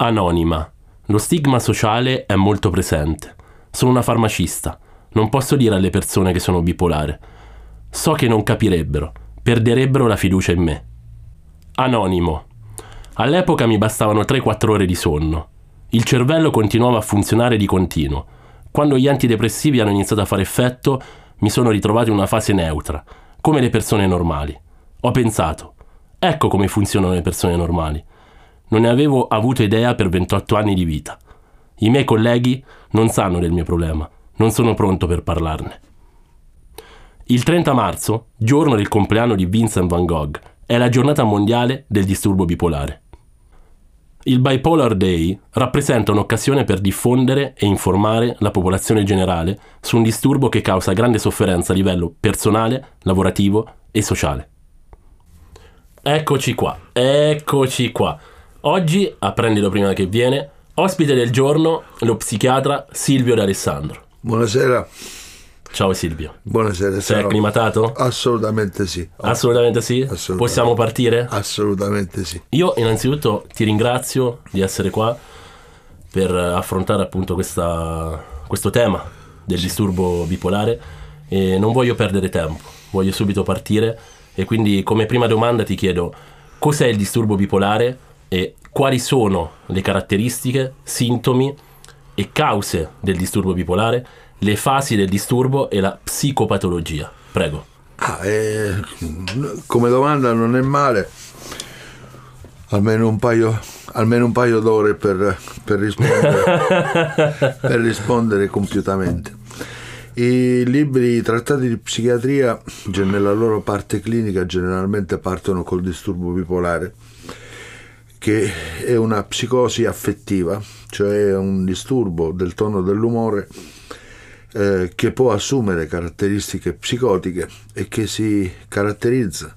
Anonima. Lo stigma sociale è molto presente. Sono una farmacista. Non posso dire alle persone che sono bipolare. So che non capirebbero, perderebbero la fiducia in me. Anonimo. All'epoca mi bastavano 3-4 ore di sonno. Il cervello continuava a funzionare di continuo. Quando gli antidepressivi hanno iniziato a fare effetto, mi sono ritrovato in una fase neutra, come le persone normali. Ho pensato, ecco come funzionano le persone normali non ne avevo avuto idea per 28 anni di vita. I miei colleghi non sanno del mio problema, non sono pronto per parlarne. Il 30 marzo, giorno del compleanno di Vincent van Gogh, è la giornata mondiale del disturbo bipolare. Il Bipolar Day rappresenta un'occasione per diffondere e informare la popolazione generale su un disturbo che causa grande sofferenza a livello personale, lavorativo e sociale. Eccoci qua, eccoci qua. Oggi, apprendilo prima che viene, ospite del giorno, lo psichiatra Silvio D'Alessandro. Buonasera. Ciao Silvio. Buonasera. Sei acclimatato? Assolutamente sì. Assolutamente sì? Assolutamente. Possiamo partire? Assolutamente sì. Io innanzitutto ti ringrazio di essere qua per affrontare appunto questa, questo tema del disturbo bipolare e non voglio perdere tempo, voglio subito partire e quindi come prima domanda ti chiedo cos'è il disturbo bipolare e quali sono le caratteristiche, sintomi e cause del disturbo bipolare, le fasi del disturbo e la psicopatologia. Prego. Ah, eh, come domanda non è male, almeno un paio, almeno un paio d'ore per, per, rispondere, per rispondere compiutamente. I libri i trattati di psichiatria, nella loro parte clinica, generalmente partono col disturbo bipolare che è una psicosi affettiva, cioè un disturbo del tono dell'umore eh, che può assumere caratteristiche psicotiche e che si caratterizza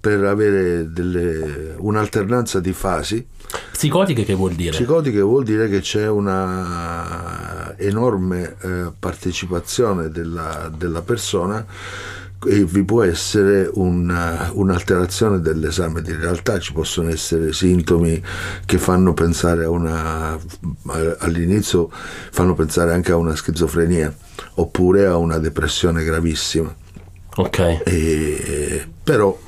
per avere delle, un'alternanza di fasi. Psicotiche che vuol dire? Psicotiche vuol dire che c'è una enorme eh, partecipazione della, della persona vi può essere una, un'alterazione dell'esame di realtà, ci possono essere sintomi che fanno pensare a una, all'inizio fanno pensare anche a una schizofrenia oppure a una depressione gravissima. Ok. E, però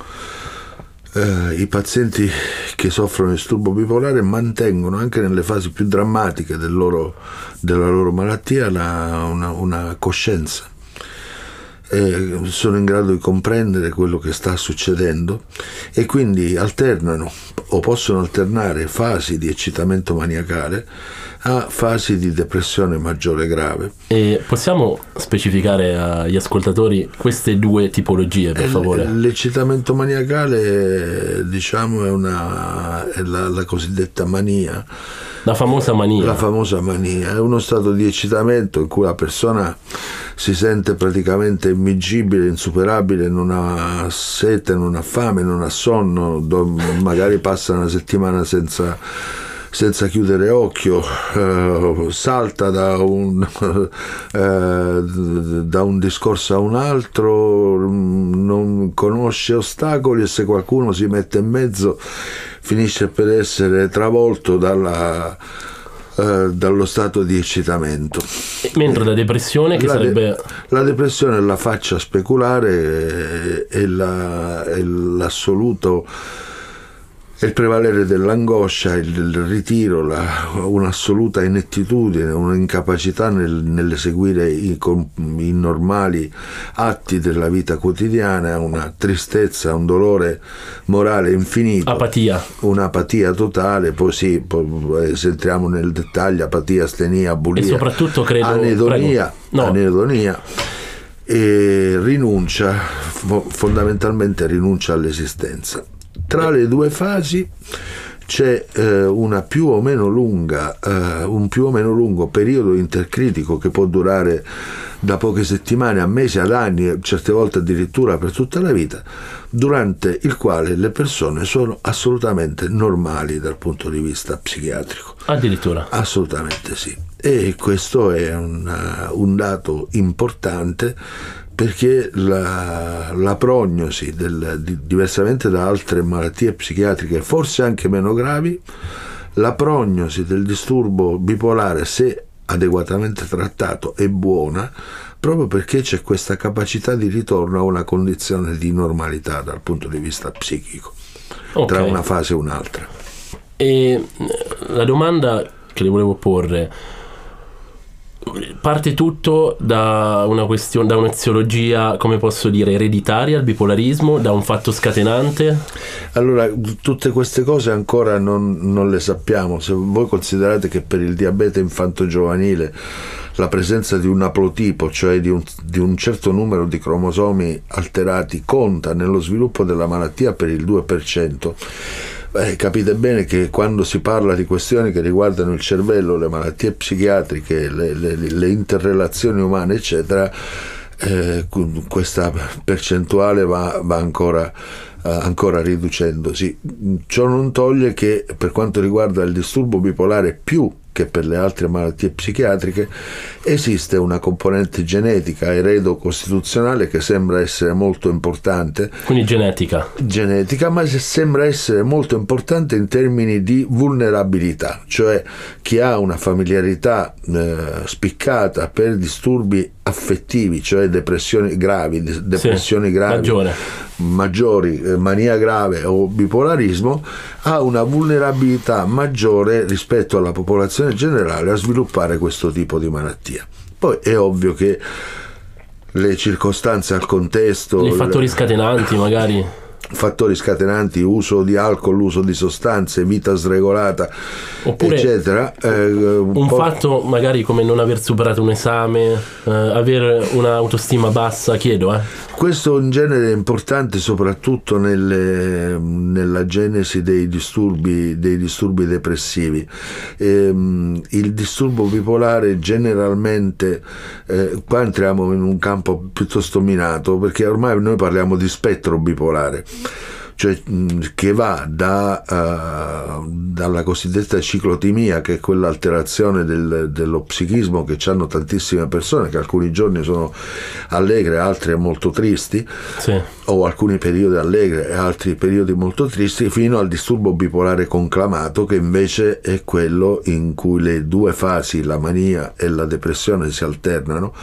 eh, i pazienti che soffrono di disturbo bipolare mantengono anche nelle fasi più drammatiche del loro, della loro malattia la, una, una coscienza eh, sono in grado di comprendere quello che sta succedendo e quindi alternano o possono alternare fasi di eccitamento maniacale a fasi di depressione maggiore grave. E possiamo specificare agli ascoltatori queste due tipologie, per favore? L'eccitamento maniacale, diciamo, è, una, è la, la cosiddetta mania. La famosa mania. La famosa mania, è uno stato di eccitamento in cui la persona si sente praticamente immigibile, insuperabile, non ha sete, non ha fame, non ha sonno, magari passa una settimana senza senza chiudere occhio, eh, salta da un, eh, da un, discorso a un altro, non conosce ostacoli e se qualcuno si mette in mezzo finisce per essere travolto dalla, eh, dallo stato di eccitamento. Mentre la depressione che la sarebbe... De- la depressione è la faccia speculare e, è l'assoluto il prevalere dell'angoscia, il, ritiro, la, un'assoluta inettitudine, un'incapacità nel, nell'eseguire i, i, normali atti della vita quotidiana, una tristezza, un dolore morale infinito. Apatia. Un'apatia totale, poi sì, poi, eh, se entriamo nel dettaglio, apatia, astenia, bulia. E soprattutto credo... Anedonia. No. anedonia e rinuncia, fondamentalmente rinuncia all'esistenza. Tra le due fasi c'è eh, una più o meno lunga, eh, un più o meno lungo periodo intercritico che può durare da poche settimane a mesi, ad anni, certe volte addirittura per tutta la vita, durante il quale le persone sono assolutamente normali dal punto di vista psichiatrico. Addirittura? Assolutamente sì. E questo è una, un dato importante perché la, la prognosi, del, di, diversamente da altre malattie psichiatriche, forse anche meno gravi, La prognosi del disturbo bipolare, se adeguatamente trattato, è buona proprio perché c'è questa capacità di ritorno a una condizione di normalità dal punto di vista psichico, okay. tra una fase e un'altra. E eh, la domanda che le volevo porre parte tutto da una questione, da un'eziologia, come posso dire, ereditaria, il bipolarismo, da un fatto scatenante? Allora, tutte queste cose ancora non, non le sappiamo. Se voi considerate che per il diabete infanto-giovanile la presenza di un aplotipo, cioè di un, di un, certo numero di cromosomi alterati, conta nello sviluppo della malattia per il 2%. Beh, capite bene che quando si parla di questioni che riguardano il cervello, le malattie psichiatriche, le, le, le interrelazioni umane, eccetera, eh, questa percentuale va, va ancora, eh, ancora riducendosi. Ciò non toglie che per quanto riguarda il disturbo bipolare più che per le altre malattie psichiatriche, esiste una componente genetica eredo-costituzionale che sembra essere molto importante. Quindi genetica. Genetica, ma sembra essere molto importante in termini di vulnerabilità, cioè chi ha una familiarità eh, spiccata per disturbi affettivi, cioè depressioni gravi, depressioni sì, gravi, maggiore. maggiori, eh, mania grave o bipolarismo, ha una vulnerabilità maggiore rispetto alla popolazione generale a sviluppare questo tipo di malattia. Poi è ovvio che le circostanze al contesto... I fattori scatenanti magari fattori scatenanti, uso di alcol, uso di sostanze, vita sregolata, Oppure eccetera. Eh, un, fatto magari come non aver superato un esame, eh, avere un'autostima bassa, chiedo. Eh. Questo in genere è importante soprattutto nelle, nella genesi dei disturbi, dei disturbi depressivi. Ehm, il disturbo bipolare generalmente, eh, qua entriamo in un campo piuttosto minato perché ormai noi parliamo di spettro bipolare cioè che va da, uh, dalla cosiddetta ciclotimia, che è quell'alterazione del, dello psichismo che hanno tantissime persone, che alcuni giorni sono allegre, altri molto tristi, sì. o alcuni periodi allegre e altri periodi molto tristi, fino al disturbo bipolare conclamato, che invece è quello in cui le due fasi, la mania e la depressione, si alternano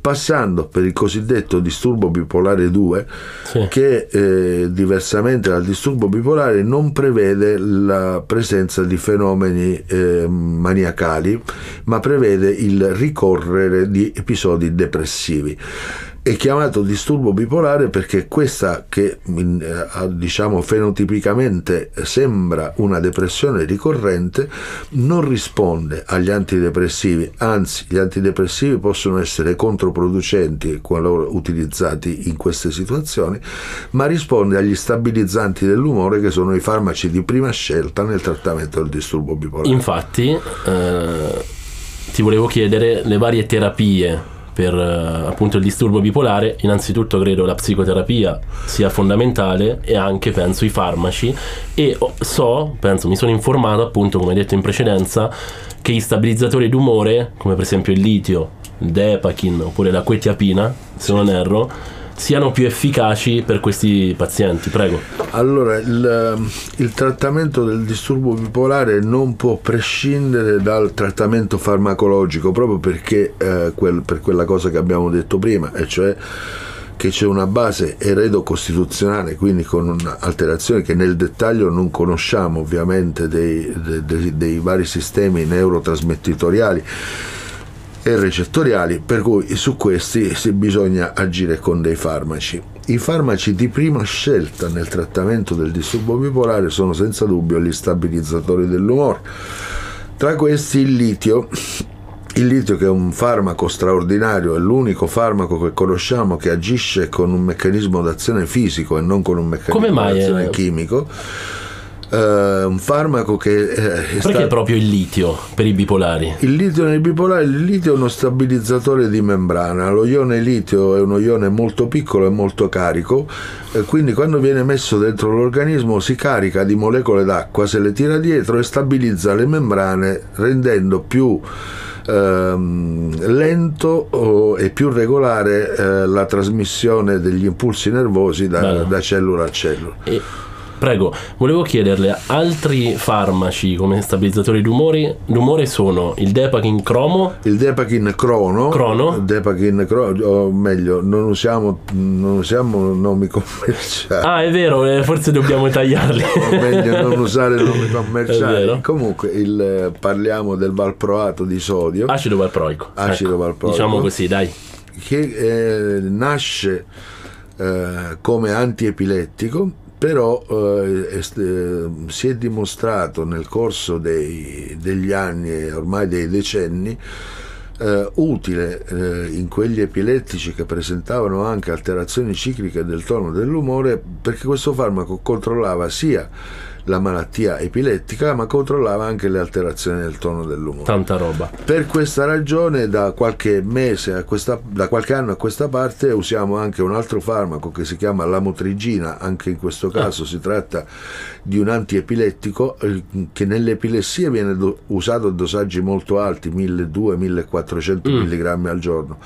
passando per il cosiddetto disturbo bipolare 2 sì. che eh, diversamente dal disturbo bipolare non prevede la presenza di fenomeni eh, maniacali ma prevede il ricorrere di episodi depressivi è chiamato disturbo bipolare perché questa che eh, diciamo fenotipicamente sembra una depressione ricorrente non risponde agli antidepressivi, anzi gli antidepressivi possono essere controproducenti qualora utilizzati in queste situazioni, ma risponde agli stabilizzanti dell'umore che sono i farmaci di prima scelta nel trattamento del disturbo bipolare. Infatti eh, ti volevo chiedere le varie terapie per uh, appunto il disturbo bipolare, innanzitutto credo la psicoterapia sia fondamentale e anche penso i farmaci. E so, penso, mi sono informato appunto come detto in precedenza che gli stabilizzatori d'umore, come per esempio il litio, il Depakin oppure la quetiapina, se non erro, siano più efficaci per questi pazienti. Prego. Allora, il, il, trattamento del disturbo bipolare non può prescindere dal trattamento farmacologico proprio perché eh, quel, per quella cosa che abbiamo detto prima, e cioè che c'è una base eredo-costituzionale, quindi con un'alterazione che nel dettaglio non conosciamo ovviamente dei, dei, dei vari sistemi neurotrasmettitoriali e recettoriali, per cui su questi si bisogna agire con dei farmaci. I farmaci di prima scelta nel trattamento del disturbo bipolare sono senza dubbio gli stabilizzatori dell'umore. Tra questi il litio il litio che è un farmaco straordinario, è l'unico farmaco che conosciamo che agisce con un meccanismo d'azione fisico e non con un meccanismo d'azione è... chimico Uh, un farmaco che eh, è perché stato... è proprio il litio per i bipolari? Il litio nei bipolari, il litio è uno stabilizzatore di membrana, lo ione litio è uno ione molto piccolo e molto carico, eh, quindi quando viene messo dentro l'organismo si carica di molecole d'acqua, se le tira dietro e stabilizza le membrane rendendo più ehm, lento oh, e più regolare eh, la trasmissione degli impulsi nervosi da, da cellula a cellula. E Prego, volevo chiederle altri farmaci come stabilizzatori d'umore, d'umore sono il Depakin Cromo, Il Depakin Crono, Crono? Depakin Crono, o meglio, non usiamo, non usiamo nomi commerciali. Ah, è vero, eh, forse dobbiamo tagliarli. O meglio non usare nomi commerciali. Comunque il, parliamo del valproato di sodio Acido valproico. Acido Ecco, valproico. Diciamo così, dai. che eh, nasce eh, come antiepilettico, però eh, eh, si è dimostrato nel corso dei- degli anni e ormai dei decenni eh, utile eh, in quegli epilettici che presentavano anche alterazioni cicliche del tono dell'umore perché questo farmaco controllava sia la malattia epilettica ma controllava anche le alterazioni del tono dell'umore. Tanta roba. Per questa ragione da qualche mese a questa, da qualche anno a questa parte usiamo anche un altro farmaco che si chiama lamotrigina, anche in questo caso si tratta di un antiepilettico eh, che nelle epilessie viene do- usato a dosaggi molto alti, 1200-1400 mg al giorno.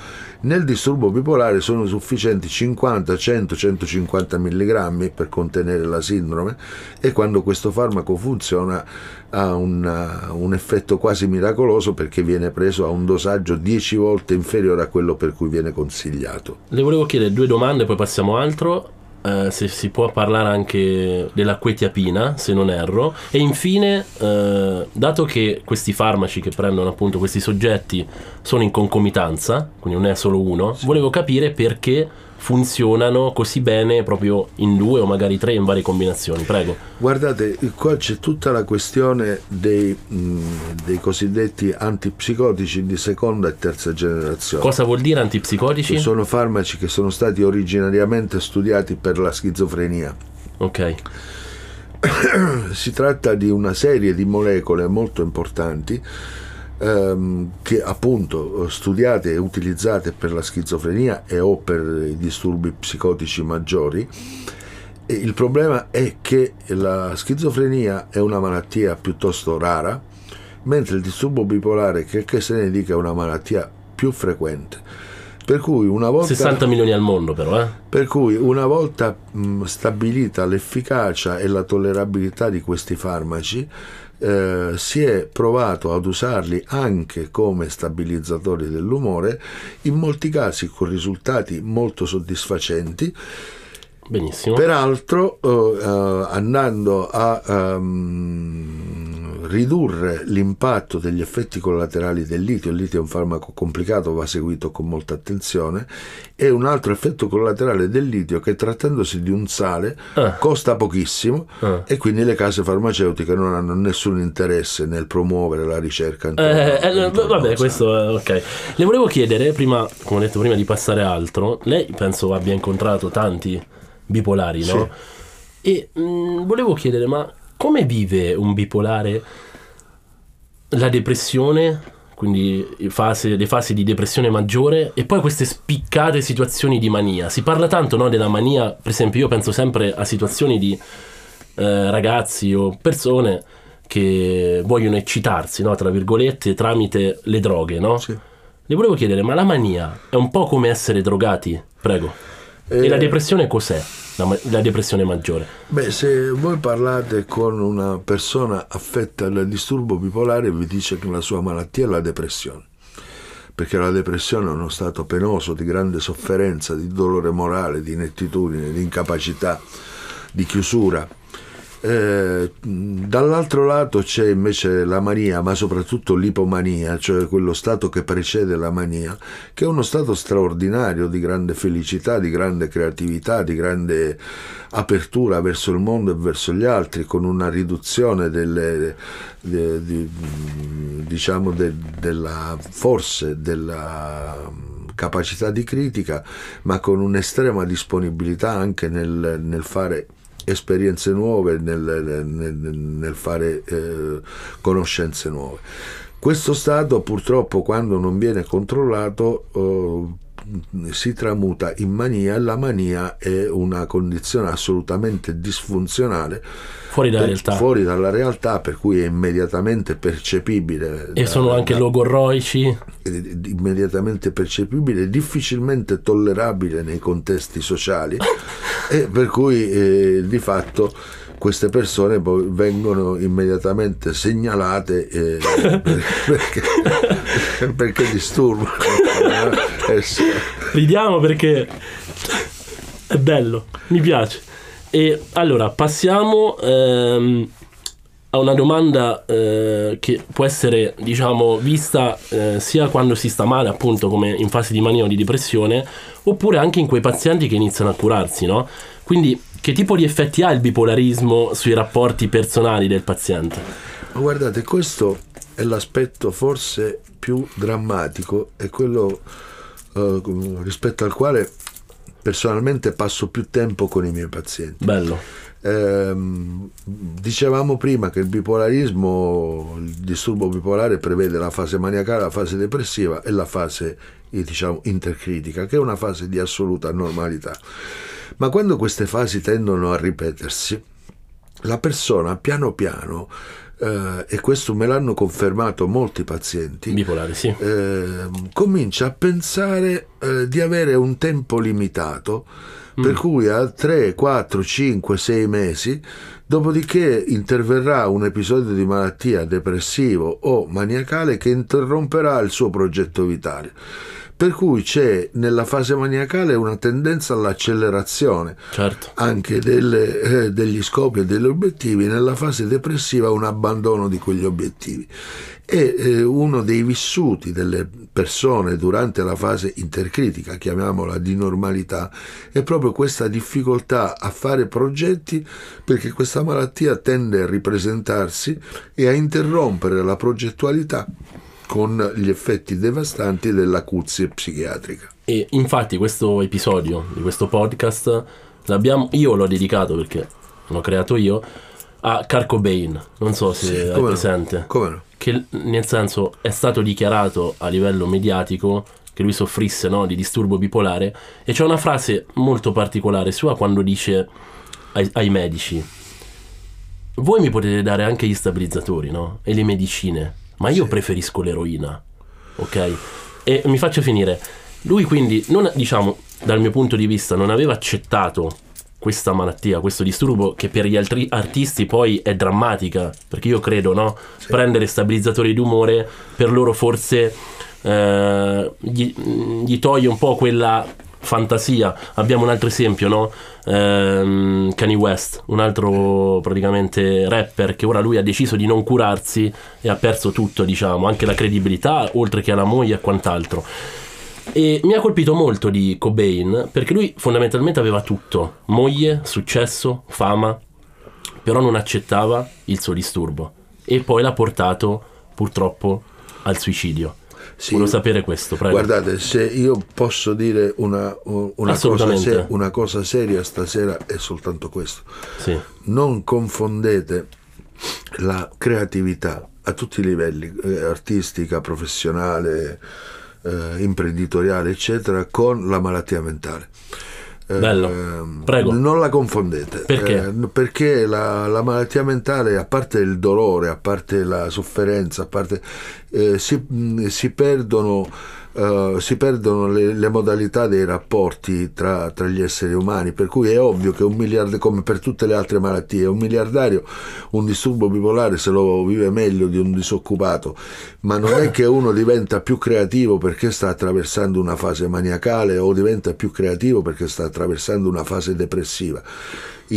Nel disturbo bipolare sono sufficienti 50, 100, 150 mg per contenere la sindrome e quando questo farmaco funziona ha un, un effetto quasi miracoloso perché viene preso a un dosaggio 10 volte inferiore a quello per cui viene consigliato. Le volevo chiedere due domande, poi passiamo altro. Eh, se si può parlare anche della quetiapina, se non erro. E infine, eh, dato che questi farmaci che prendono appunto questi soggetti sono in concomitanza, quindi non è solo uno, volevo capire perché funzionano così bene proprio in due o magari tre in varie combinazioni. Prego. Guardate, qua c'è tutta la questione dei, mh, dei cosiddetti antipsicotici di seconda e terza generazione. Cosa vuol dire antipsicotici? Sono farmaci che sono stati originariamente studiati per la schizofrenia. Ok. si tratta di una serie di molecole molto importanti ehm, che appunto studiate e utilizzate per la schizofrenia e o per i disturbi psicotici maggiori. E il problema è che la schizofrenia è una malattia piuttosto rara, mentre il disturbo bipolare, che, che se ne dica, è una malattia più frequente. Per cui una volta... 60 milioni al mondo però, eh? Per cui una volta mh, stabilita l'efficacia e la tollerabilità di questi farmaci, eh, si è provato ad usarli anche come stabilizzatori dell'umore, in molti casi con risultati molto soddisfacenti. Benissimo. Peraltro, eh, eh, andando a ehm, ridurre l'impatto degli effetti collaterali del litio, il litio è un farmaco complicato, va seguito con molta attenzione, e un altro effetto collaterale del litio che trattandosi di un sale Ah. costa pochissimo Ah. e quindi le case farmaceutiche non hanno nessun interesse nel promuovere la ricerca. intorno- Eh, eh, intorno vabbè, questo è ok. Le volevo chiedere, prima, come ho detto prima di passare altro, lei penso abbia incontrato tanti bipolari, no? E mh, volevo chiedere, ma come vive un bipolare la depressione, quindi fase- le fasi di depressione maggiore e poi queste spiccate situazioni di mania? Si parla tanto no, della mania, per esempio io penso sempre a situazioni di eh, ragazzi o persone che vogliono eccitarsi, no, tra virgolette, tramite le droghe, no? Sì. Le volevo chiedere, ma la mania è un po' come essere drogati? Prego. E Eh, la depressione cos'è? La, la depressione maggiore? Beh, se voi parlate con una persona affetta dal disturbo bipolare, vi dice che la sua malattia è la depressione. Perché la depressione è uno stato penoso di grande sofferenza, di dolore morale, di inettitudine, di incapacità, di chiusura. Eh, dall'altro lato c'è invece la mania, ma soprattutto l'ipomania, cioè quello stato che precede la mania, che è uno stato straordinario di grande felicità, di grande creatività, di grande apertura verso il mondo e verso gli altri, con una riduzione delle, de- di- diciamo de- della forse della capacità di critica, ma con un'estrema disponibilità anche nel, nel fare esperienze nuove, nel, nel- nel fare eh, conoscenze nuove. Questo stato purtroppo quando non viene controllato eh, si tramuta in mania e la mania è una condizione assolutamente disfunzionale Fuori dalla per- realtà. fuori dalla realtà per cui è immediatamente percepibile e da- sono anche da- logorroici. immediatamente percepibile, difficilmente tollerabile nei contesti sociali e per cui eh, di fatto queste persone poi vengono immediatamente segnalate eh, perché, perché disturbano. Ridiamo perché è bello, mi piace. E allora passiamo ehm, a una domanda eh, che può essere, diciamo, vista eh, sia quando si sta male, appunto, come in fase di mania o di depressione, oppure anche in quei pazienti che iniziano a curarsi, no? Quindi, che tipo di effetti ha il bipolarismo sui rapporti personali del paziente? Guardate, questo è l'aspetto forse più drammatico, è quello eh, rispetto al quale personalmente passo più tempo con i miei pazienti. Bello. Eh, dicevamo prima che il bipolarismo, il disturbo bipolare prevede la fase maniacale, la fase depressiva e la fase diciamo, intercritica, che è una fase di assoluta normalità. Ma quando queste fasi tendono a ripetersi, la persona piano piano eh, e questo me l'hanno confermato molti pazienti, Bipolari, sì. eh, comincia a pensare eh, di avere un tempo limitato, per Mm. cui a 3, 4, 5, 6 mesi, dopodiché interverrà un episodio di malattia depressivo o maniacale che interromperà il suo progetto vitale. Per cui c'è nella fase maniacale una tendenza all'accelerazione Certo. anche delle, eh, degli scopi e degli obiettivi, nella fase depressiva un abbandono di quegli obiettivi. E eh, uno dei vissuti delle persone durante la fase intercritica, chiamiamola di normalità, è proprio questa difficoltà a fare progetti perché questa malattia tende a ripresentarsi e a interrompere la progettualità con gli effetti devastanti dell'acuzia psichiatrica. E infatti questo episodio di questo podcast l'abbiamo, io l'ho dedicato perché l'ho creato io a Kurt Cobain, non so se Sì, è come no? presente, Come no? che nel senso è stato dichiarato a livello mediatico che lui soffrisse no, di disturbo bipolare e c'è una frase molto particolare sua quando dice ai, ai medici voi mi potete dare anche gli stabilizzatori no? e le medicine ma io preferisco l'eroina ok? E mi faccio finire. Lui quindi non, diciamo dal mio punto di vista non aveva accettato questa malattia, questo disturbo che per gli altri artisti poi è drammatica, perché io credo, no? Prendere stabilizzatori d'umore per loro forse eh, gli, gli toglie un po' quella fantasia. Abbiamo un altro esempio, no? Ehm, Kanye West, un altro praticamente rapper che ora lui ha deciso di non curarsi e ha perso tutto, diciamo, anche la credibilità, oltre che alla moglie e quant'altro. E mi ha colpito molto di Cobain perché lui fondamentalmente aveva tutto: moglie, successo, fama, però non accettava il suo disturbo e poi l'ha portato purtroppo al suicidio. Sì. Volevo sapere questo, prego. Guardate, se io posso dire una, una, cosa, se- una cosa seria stasera è soltanto questo. Sì, Non confondete la creatività a tutti i livelli, eh, artistica, professionale, eh, imprenditoriale, eccetera, con la malattia mentale. Bello. ehm, Prego. Non la confondete. Perché? Eh, perché la, la malattia mentale, a parte il dolore, a parte la sofferenza, a parte, eh, si, si perdono, eh, si perdono le, le modalità dei rapporti tra, tra gli esseri umani, per cui è ovvio che un miliardario, come per tutte le altre malattie, un miliardario un disturbo bipolare se lo vive meglio di un disoccupato, ma non è che uno diventa più creativo perché sta attraversando una fase maniacale o diventa più creativo perché sta attraversando una fase depressiva.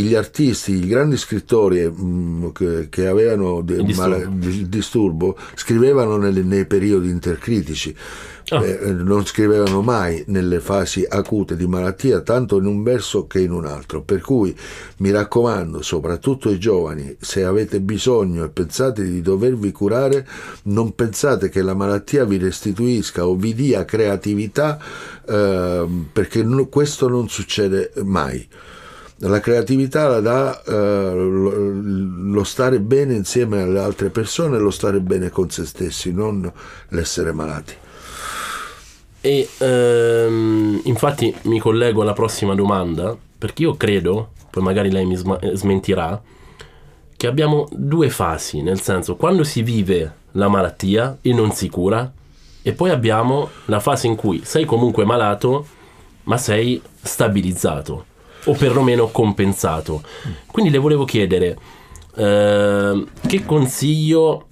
Gli artisti, i grandi scrittori mh, che, che avevano de- Il disturbo. mala- il disturbo scrivevano nelle- nei periodi intercritici. Ah. Eh, non scrivevano mai nelle fasi acute di malattia, tanto in un verso che in un altro. Per cui mi raccomando, soprattutto ai giovani, se avete bisogno e pensate di dovervi curare, non pensate che la malattia vi restituisca o vi dia creatività, ehm, perché no- questo non succede mai. La creatività la dà eh, lo, stare bene insieme alle altre persone lo stare bene con se stessi, non l'essere malati. E ehm, infatti mi collego alla prossima domanda, perché io credo, poi magari lei mi sma- smentirà, che abbiamo due fasi, nel senso quando si vive la malattia e non si cura, e poi abbiamo la fase in cui sei comunque malato, ma sei stabilizzato. O perlomeno compensato. Quindi le volevo chiedere eh, che consiglio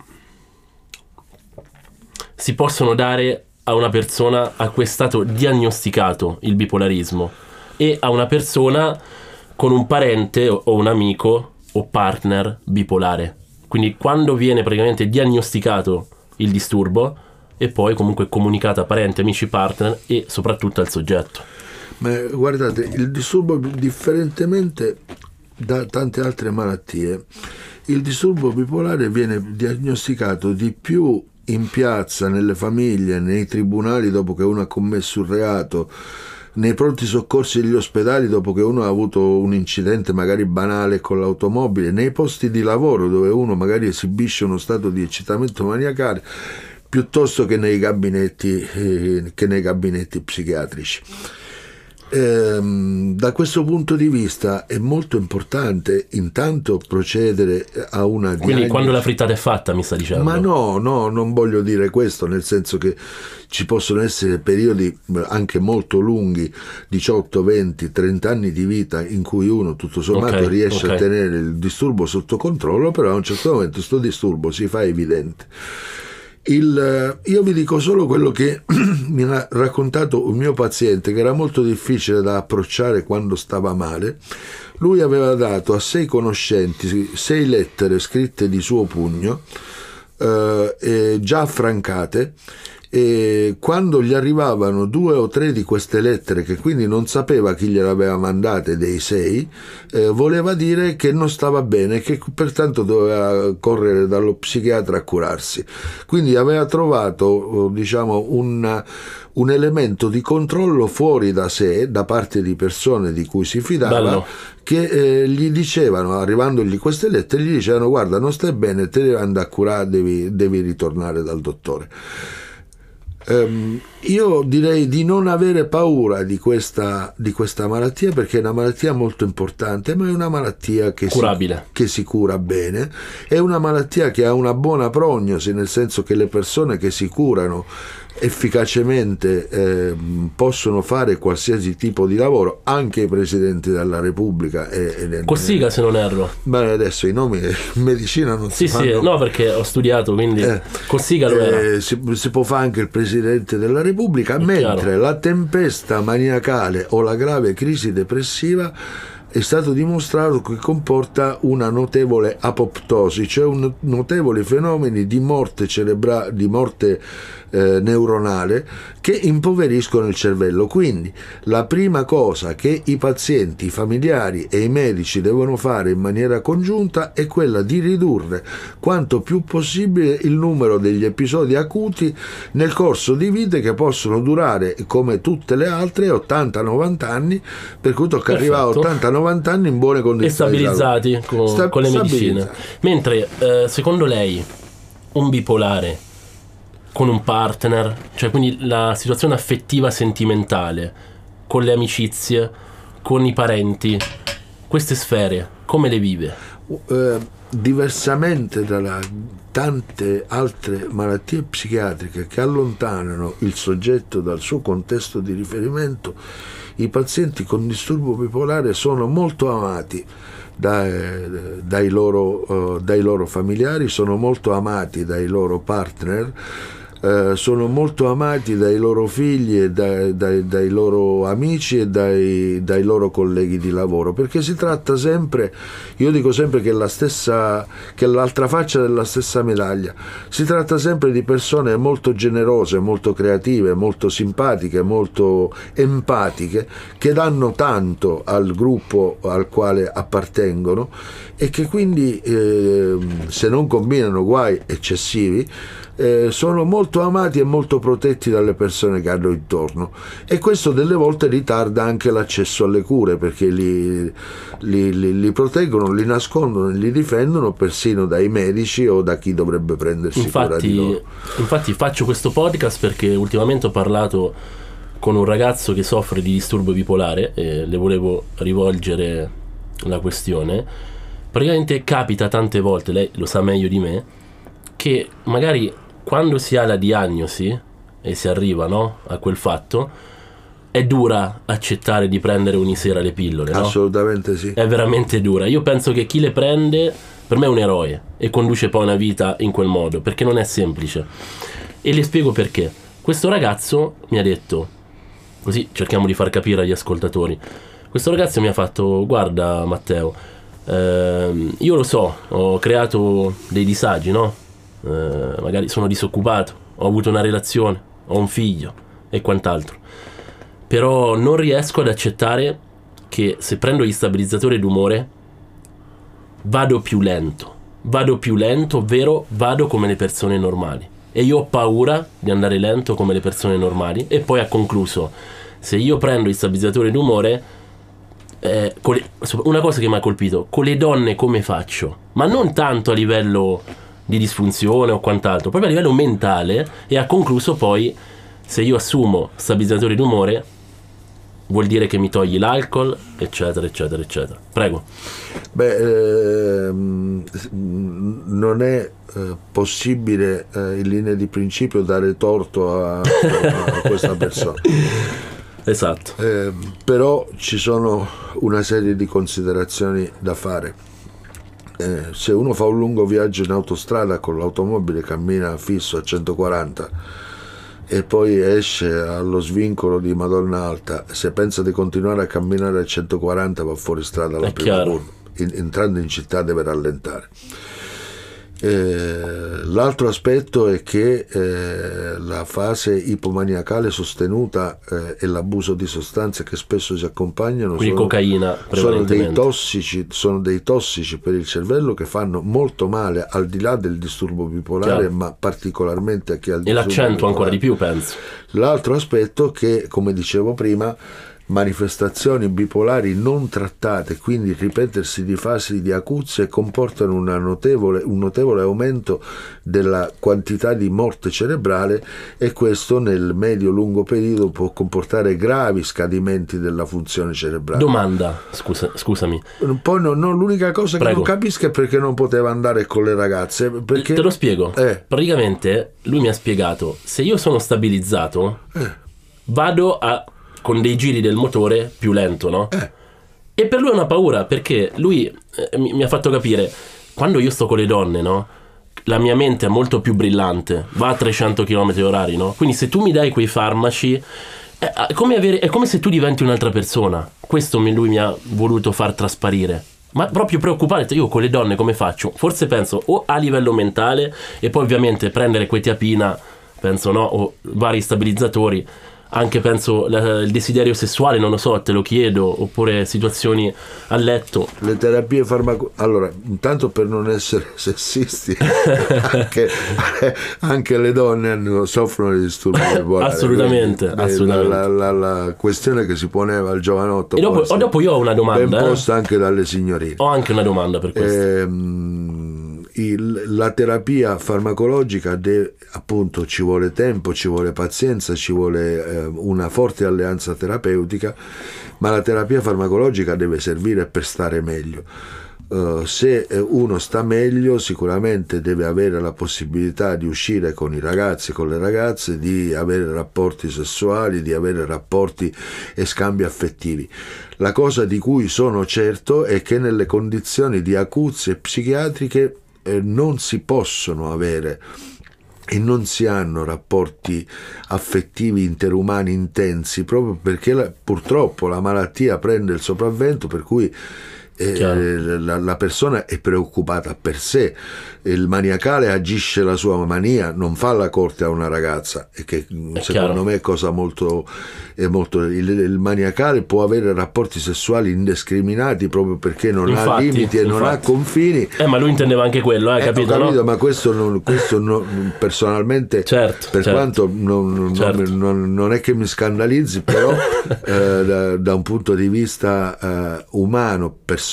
si possono dare a una persona a cui è stato diagnosticato il bipolarismo e a una persona con un parente o un amico o partner bipolare. Quindi quando viene praticamente diagnosticato il disturbo e poi comunque comunicato a parenti, amici, partner e soprattutto al soggetto. Ma guardate, il disturbo differentemente da tante altre malattie, il disturbo bipolare viene diagnosticato di più in piazza, nelle famiglie, nei tribunali dopo che uno ha commesso un reato, nei pronti soccorsi degli ospedali dopo che uno ha avuto un incidente magari banale con l'automobile, nei posti di lavoro dove uno magari esibisce uno stato di eccitamento maniacale, piuttosto che nei gabinetti, eh, che nei gabinetti psichiatrici. Ehm, da questo punto di vista è molto importante intanto procedere a una Quindi diagnosi. quando la frittata è fatta mi sta dicendo? Ma no, no, non voglio dire questo, nel senso che ci possono essere periodi anche molto lunghi, 18, 20, 30 anni di vita in cui uno tutto sommato Ok, riesce a ok. tenere il disturbo sotto controllo, però a un certo momento questo disturbo si fa evidente. Il, eh, io vi dico solo quello che mi ha raccontato un mio paziente che era molto difficile da approcciare quando stava male. Lui aveva dato a sei conoscenti sei lettere scritte di suo pugno, eh, già affrancate, e quando gli arrivavano due o tre di queste lettere, che quindi non sapeva chi gliele aveva mandate dei sei, eh, voleva dire che non stava bene che pertanto doveva correre dallo psichiatra a curarsi. Quindi aveva trovato, eh, diciamo, un, un elemento di controllo fuori da sé, da parte di persone di cui si fidava, Bello. che eh, gli dicevano, arrivandogli queste lettere, gli dicevano guarda non stai bene, te devi andare a curare, devi, devi ritornare dal dottore. Ehm, io direi di non avere paura di questa, di questa malattia perché è una malattia molto importante, ma è una malattia che si, che si cura bene, è una malattia che ha una buona prognosi, nel senso che le persone che si curano efficacemente ehm, possono fare qualsiasi tipo di lavoro, anche i presidenti della Repubblica. E, e Cossiga se non erro. Ma adesso i nomi in medicina non Sì, si sì, fanno. no perché ho studiato, quindi Eh, Cossiga lo era. eh, si, si può fare anche il Presidente della Repubblica, mentre chiaro. la tempesta maniacale o la grave crisi depressiva è stato dimostrato che comporta una notevole apoptosi, cioè un notevoli fenomeni di morte cerebrale, di morte eh, neuronale che impoveriscono il cervello. Quindi la prima cosa che i pazienti, i familiari e i medici devono fare in maniera congiunta è quella di ridurre quanto più possibile il numero degli episodi acuti nel corso di vite che possono durare come tutte le altre 80-90 anni, per cui tocca arrivare a Perfetto. 80-90 anni in buone e condizioni. di stabilizzati con, Sta- con le medicine. Mentre eh, secondo lei un bipolare con un partner, cioè quindi la situazione affettiva sentimentale, con le amicizie, con i parenti, queste sfere, come le vive? Eh, diversamente dalle tante altre malattie psichiatriche che allontanano il soggetto dal suo contesto di riferimento, i pazienti con disturbo bipolare sono molto amati dai, dai loro, eh, dai loro familiari, sono molto amati dai loro partner. Eh, sono molto amati dai loro figli e dai, dai- dai loro amici e dai, dai loro colleghi di lavoro perché si tratta sempre io dico sempre che la stessa che è l'altra faccia della stessa medaglia. Si tratta sempre di persone molto generose molto creative molto simpatiche molto empatiche che danno tanto al gruppo al quale appartengono e che quindi ehm, se non combinano guai eccessivi eh, sono molto amati e molto protetti dalle persone che hanno intorno e questo delle volte ritarda anche l'accesso alle cure perché li, li- li- li proteggono, li nascondono, li difendono persino dai medici o da chi dovrebbe prendersi cura di Infatti, loro. infatti faccio questo podcast perché ultimamente ho parlato con un ragazzo che soffre di disturbo bipolare e le volevo rivolgere la questione. Praticamente capita tante volte, lei lo sa meglio di me, che magari quando si ha la diagnosi e si arriva no, a quel fatto, è dura accettare di prendere ogni sera le pillole, no? Assolutamente sì. È veramente dura. Io penso che chi le prende, per me è un eroe e conduce poi una vita in quel modo, perché non è semplice. E le spiego perché. Questo ragazzo mi ha detto, così cerchiamo di far capire agli ascoltatori, questo ragazzo mi ha fatto, guarda Matteo, ehm, io lo so, ho creato dei disagi, no? Eh, magari sono disoccupato, ho avuto una relazione, ho un figlio e quant'altro. Però non riesco ad accettare che se prendo gli stabilizzatori d'umore vado più lento. Vado più lento, ovvero vado come le persone normali. E io ho paura di andare lento come le persone normali. E poi ha concluso: se io prendo gli stabilizzatori d'umore, eh, le- una cosa che mi ha colpito, con le donne come faccio? Ma non tanto a livello di disfunzione o quant'altro, proprio a livello mentale. E ha concluso poi: se io assumo stabilizzatori d'umore, vuol dire che mi togli l'alcol, eccetera, eccetera, eccetera. Prego. Beh, ehm, non è eh, possibile eh, in linea di principio dare torto a, a questa persona. Esatto. Eh, però ci sono una serie di considerazioni da fare. Eh, se uno fa un lungo viaggio in autostrada con l'automobile cammina fisso a 140 e poi esce allo svincolo di Madonna Alta, se pensa di continuare a camminare a 140 va fuori strada alla È prima curva. In- entrando in città deve rallentare. Eh, l'altro aspetto è che eh, la fase ipomaniacale sostenuta eh, e l'abuso di sostanze che spesso si accompagnano Quindi sono, cocaina sono dei, tossici, sono dei tossici per il cervello che fanno molto male al di là del disturbo bipolare, Chiaro. ma particolarmente a chi ha il E disturbo l'accento ancora bipolare. di più, penso. L'altro aspetto che, come dicevo prima, manifestazioni bipolari non trattate, quindi ripetersi di fasi di acuzie, comportano notevole- un notevole aumento della quantità di morte cerebrale e questo nel medio-lungo periodo può comportare gravi scadimenti della funzione cerebrale. Domanda, scusa- scusami. Poi no- no, l'unica cosa Prego. che non capisco è perché non poteva andare con le ragazze. Perché Te lo spiego. Eh. Praticamente lui mi ha spiegato, se io sono stabilizzato, Eh. vado a- con dei giri del motore più lento, no? Eh. E per lui è una paura, perché lui eh, mi, mi ha fatto capire, quando io sto con le donne, no? La mia mente è molto più brillante, va a 300 km orari, no? Quindi se tu mi dai quei farmaci, è, è come avere- è come se tu diventi un'altra persona. Questo mi- lui mi ha voluto far trasparire. Ma proprio preoccupare, io con le donne come faccio? Forse penso o a livello mentale e poi ovviamente prendere quetiapina, penso no, o vari stabilizzatori, anche penso la- il desiderio sessuale, non lo so, te lo chiedo, oppure situazioni a letto. Le terapie farmacologiche, allora, intanto per non essere sessisti, anche, anche le donne hanno- soffrono di disturbi bipolari. Assolutamente, quindi, eh, assolutamente. La, la- la- questione che si poneva al giovanotto E dopo, essere dopo io ho una ben domanda. eh. posta anche dalle signorine. Ho anche una domanda per questo. Ehm, il- la terapia farmacologica de- appunto ci vuole tempo, ci vuole pazienza, ci vuole eh, una forte alleanza terapeutica, ma la terapia farmacologica deve servire per stare meglio. Eh, se eh, uno sta meglio sicuramente deve avere la possibilità di uscire con i ragazzi, con le ragazze, di avere rapporti sessuali, di avere rapporti e scambi affettivi. La cosa di cui sono certo è che nelle condizioni di acuzie psichiatriche eh, non si possono avere e non si hanno rapporti affettivi interumani intensi proprio perché la- purtroppo la malattia prende il sopravvento per cui. La, la persona è preoccupata per sé il maniacale agisce la sua mania non fa la corte a una ragazza e che È secondo chiaro. me è cosa molto, è molto il, il maniacale può avere rapporti sessuali indiscriminati proprio perché non ha Infatti, limiti e non ha infatti. confini Eh, ma lui intendeva anche quello, eh, eh, capito, capito, no? ma questo, non, questo non- personalmente, Certo, per certo. quanto non, Certo. non- non è che mi scandalizzi, però eh, da, da un punto di vista eh, umano, personale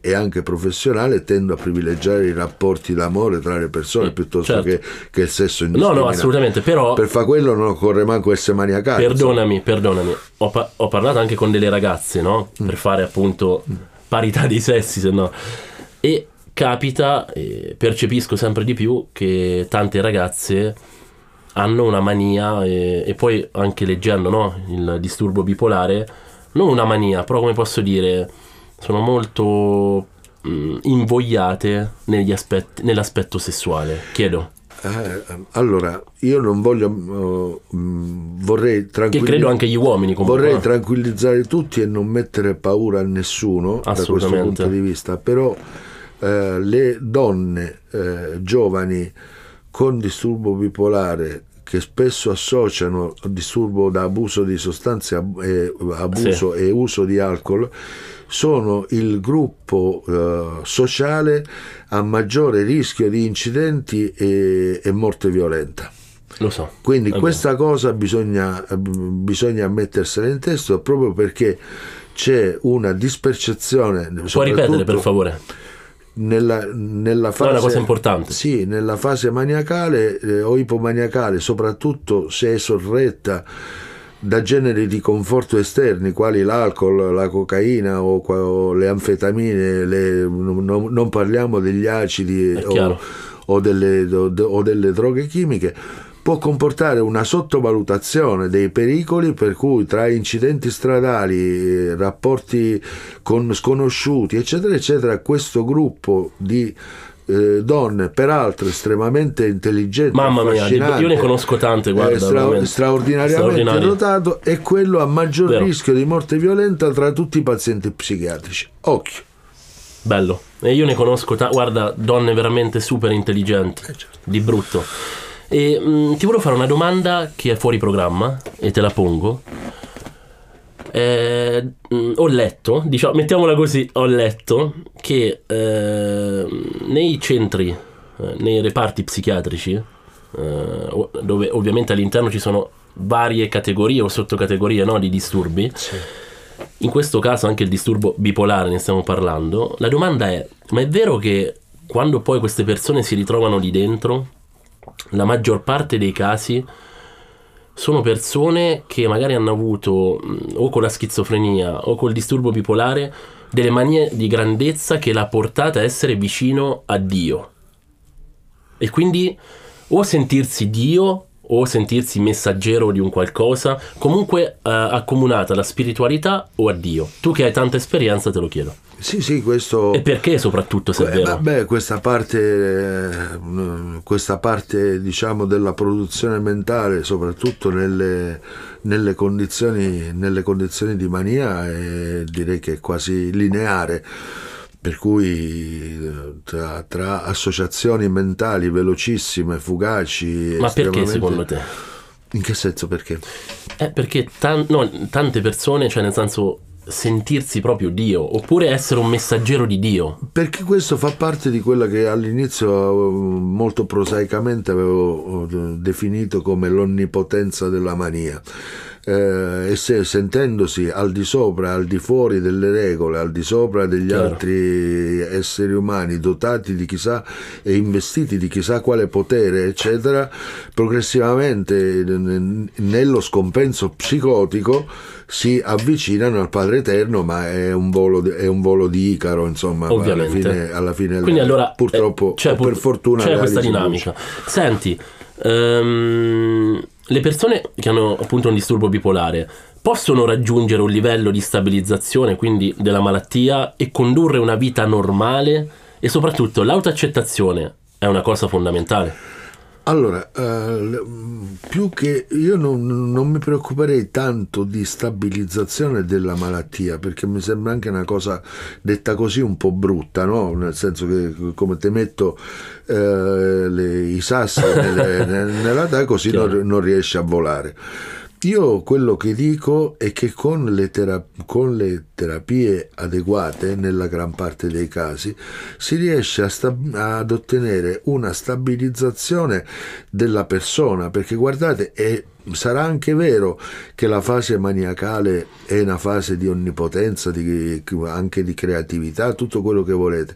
e anche professionale, tendo a privilegiare i rapporti d'amore tra le persone piuttosto certo. che, che il sesso No, indiscriminato. no, assolutamente, però Per fare quello non occorre manco essere maniacale. perdonami, perdonami. Ho, pa- ho parlato anche con delle ragazze, no? Mm. Per fare appunto parità dei sessi, se no. E capita, e percepisco sempre di più che tante ragazze hanno una mania e, e poi anche leggendo no, il disturbo bipolare, non una mania, però come posso dire, sono molto mh, invogliate negli aspetti, nell'aspetto sessuale. Chiedo. Eh, allora, io non voglio, uh, vorrei Che tranquillizzare. credo anche gli uomini comunque. Vorrei tranquillizzare tutti e non mettere paura a nessuno da questo punto di vista, però eh, le donne eh, giovani con disturbo bipolare che spesso associano disturbo da abuso di sostanze, ab- e, abuso e uso di alcol, sono il gruppo eh, sociale a maggiore rischio di incidenti e, e morte violenta. Lo so. Quindi È questa cosa bisogna, bisogna mettersela in testa proprio perché c'è una dispercezione. Puoi ripetere per favore? Nella, nella fase, No, è una cosa importante. Sì, nella fase maniacale eh, o ipomaniacale, soprattutto se è sorretta da generi di conforto esterni, quali l'alcol, la cocaina o, o le anfetamine, le- non, non- parliamo degli acidi o, o delle, o- o delle droghe chimiche, può comportare una sottovalutazione dei pericoli per cui tra incidenti stradali, eh, rapporti con sconosciuti, eccetera, eccetera, questo gruppo di eh, donne, peraltro estremamente intelligenti, Mamma mia, io ne conosco tante, guarda, eh, stra- straordinariamente dotato, è quello a maggior Vero. rischio di morte violenta tra tutti i pazienti psichiatrici. Occhio. Bello. E io ne conosco, ta- guarda, donne veramente super intelligenti. Eh, certo. Di brutto. E mh, ti volevo fare una domanda che è fuori programma e te la pongo. Eh, mh, ho letto, diciamo, mettiamola così, ho letto che eh, nei centri, eh, nei reparti psichiatrici, eh, dove ovviamente all'interno ci sono varie categorie o sottocategorie no, di disturbi, in questo caso anche il disturbo bipolare ne stiamo parlando, la domanda è, ma è vero che quando poi queste persone si ritrovano lì dentro, la maggior parte dei casi sono persone che magari hanno avuto o con la schizofrenia o col disturbo bipolare delle manie di grandezza che l'ha portata a essere vicino a Dio. E quindi o sentirsi Dio o sentirsi messaggero di un qualcosa, comunque eh, accomunata alla spiritualità o a Dio. Tu che hai tanta esperienza te lo chiedo. Sì, sì, questo... E perché soprattutto se Eh, vabbè, questa parte, eh, questa parte diciamo della produzione mentale, soprattutto nelle, nelle condizioni, nelle condizioni di mania, è, direi che è quasi lineare. Per cui tra, tra associazioni mentali velocissime, fugaci. Ma perché secondo te? In che senso perché? Eh, perché tan- no, tante persone, cioè nel senso sentirsi proprio Dio, oppure essere un messaggero di Dio. Perché questo fa parte di quella che all'inizio eh, molto prosaicamente avevo eh, definito come l'onnipotenza della mania. Eh, e se sentendosi al di sopra, al di fuori delle regole, al di sopra degli Chiaro. altri esseri umani dotati di chissà e investiti di chissà quale potere, eccetera, progressivamente nello scompenso psicotico si avvicinano al Padre Eterno, ma è un volo, di- è un volo di Icaro, insomma, alla fine, alla fine Quindi allora purtroppo eh, per fortuna c'è questa dinamica. Senti, ehm, le persone che hanno appunto un disturbo bipolare possono raggiungere un livello di stabilizzazione, quindi della malattia, e condurre una vita normale e soprattutto l'autoaccettazione è una cosa fondamentale. Allora, eh, più che io non, non mi preoccuperei tanto di stabilizzazione della malattia, perché mi sembra anche una cosa detta così un po' brutta, no? Nel senso che come te metto eh, le- i sassi nelle- nel- nella dà così non, non riesci a volare. Io quello che dico è che con le, tera- con le terapie adeguate, nella gran parte dei casi, si riesce a sta- ad ottenere una stabilizzazione della persona, perché guardate, è- sarà anche vero che la fase maniacale è una fase di onnipotenza, di- anche di creatività, tutto quello che volete,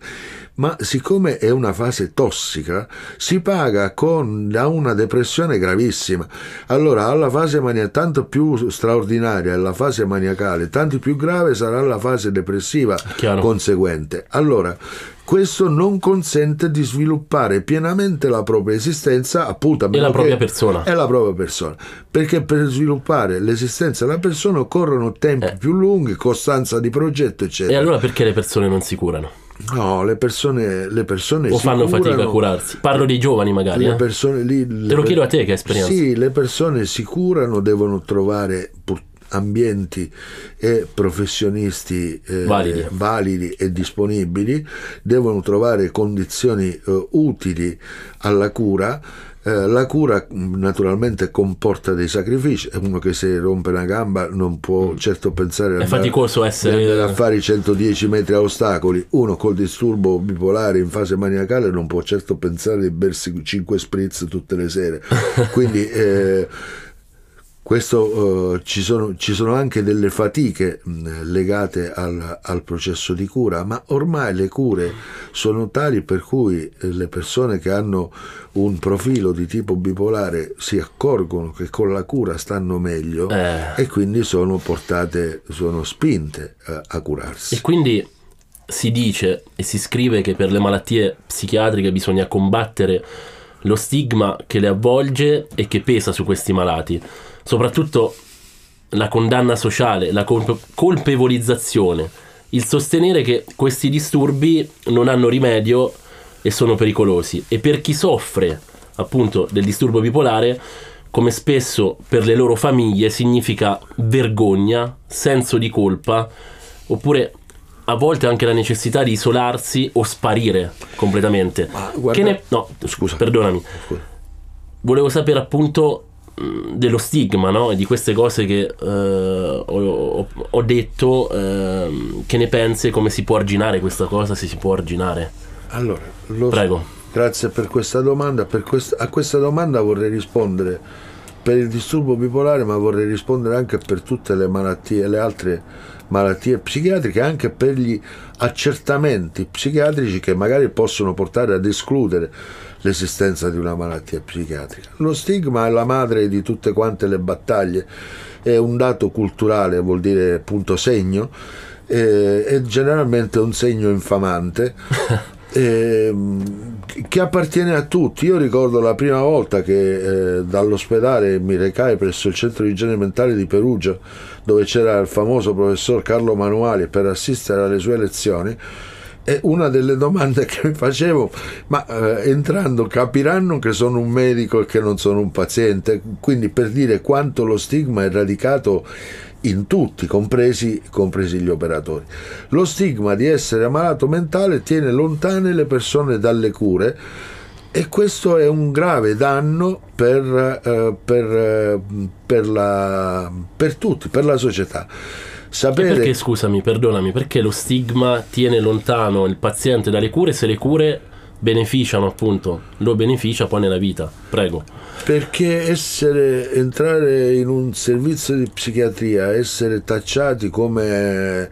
ma siccome è una fase tossica, si paga con da una depressione gravissima. Allora, alla fase maniacale, tanto più straordinaria è la fase maniacale, tanto più grave sarà la fase depressiva Chiaro. conseguente. Allora, questo non consente di sviluppare pienamente la propria esistenza, appunto, E la propria persona. È la propria persona. Perché per sviluppare l'esistenza della persona occorrono tempi Eh. più lunghi, costanza di progetto, E eccetera. allora perché le persone non si curano? No, le persone, le persone O fanno fatica a curano- curarsi? Parlo dei giovani magari. Le eh? persone lì, Te lo chiedo a te che esperienza. Sì, le persone si curano, devono trovare ambienti e professionisti eh, Validi. validi e disponibili, devono trovare condizioni eh, utili alla cura. Eh, la cura mh, naturalmente comporta dei sacrifici, uno che se rompe una gamba non può certo pensare Mm. È faticoso essere- a fare i 110 metri a ostacoli. Uno col disturbo bipolare in fase maniacale non può certo pensare di bersi 5 spritz tutte le sere. Quindi eh, questo, eh, ci, sono, ci sono anche delle fatiche mh, legate al, al processo di cura, ma ormai le cure sono tali per cui eh, le persone che hanno un profilo di tipo bipolare si accorgono che con la cura stanno meglio Eh. e quindi sono portate, sono spinte eh, a curarsi. E quindi si dice e si scrive che per le malattie psichiatriche bisogna combattere lo stigma che le avvolge e che pesa su questi malati, soprattutto la condanna sociale, la colpe- colpevolizzazione, il sostenere che questi disturbi non hanno rimedio e sono pericolosi e per chi soffre appunto del disturbo bipolare come spesso per le loro famiglie significa vergogna, senso di colpa oppure a volte anche la necessità di isolarsi o sparire completamente. Ma guarda- Che ne- no, Scusa. perdonami. Scusa. Volevo sapere appunto dello stigma no? e di queste cose che eh, ho, ho- detto, ehm, che ne pensi, come si può arginare questa cosa, se si può arginare. Allora, lo- Prego. Grazie per questa domanda. Per quest- a questa domanda vorrei rispondere per il disturbo bipolare, ma vorrei rispondere anche per tutte le malattie, le altre malattie psichiatriche, anche per gli accertamenti psichiatrici che magari possono portare ad escludere l'esistenza di una malattia psichiatrica. Lo stigma è la madre di tutte quante le battaglie, è un dato culturale, vuol dire punto segno, eh, è generalmente un segno infamante ehm, che appartiene a tutti. Io ricordo la prima volta che eh, dall'ospedale mi recai presso il centro di igiene mentale di Perugia, dove c'era il famoso professor Carlo Manuali per assistere alle sue lezioni. E una delle domande che mi facevo, ma eh, entrando capiranno che sono un medico e che non sono un paziente, quindi per dire quanto lo stigma è radicato in tutti, compresi, compresi gli operatori. Lo stigma di essere malato mentale tiene lontane le persone dalle cure e questo è un grave danno per, eh, per, eh, per, la, per tutti, per la società. E Sapere, perché, scusami, perdonami, perché lo stigma tiene lontano il paziente dalle cure se le cure beneficiano appunto, lo beneficia poi nella vita. Prego. Perché essere, entrare in un servizio di psichiatria, essere tacciati come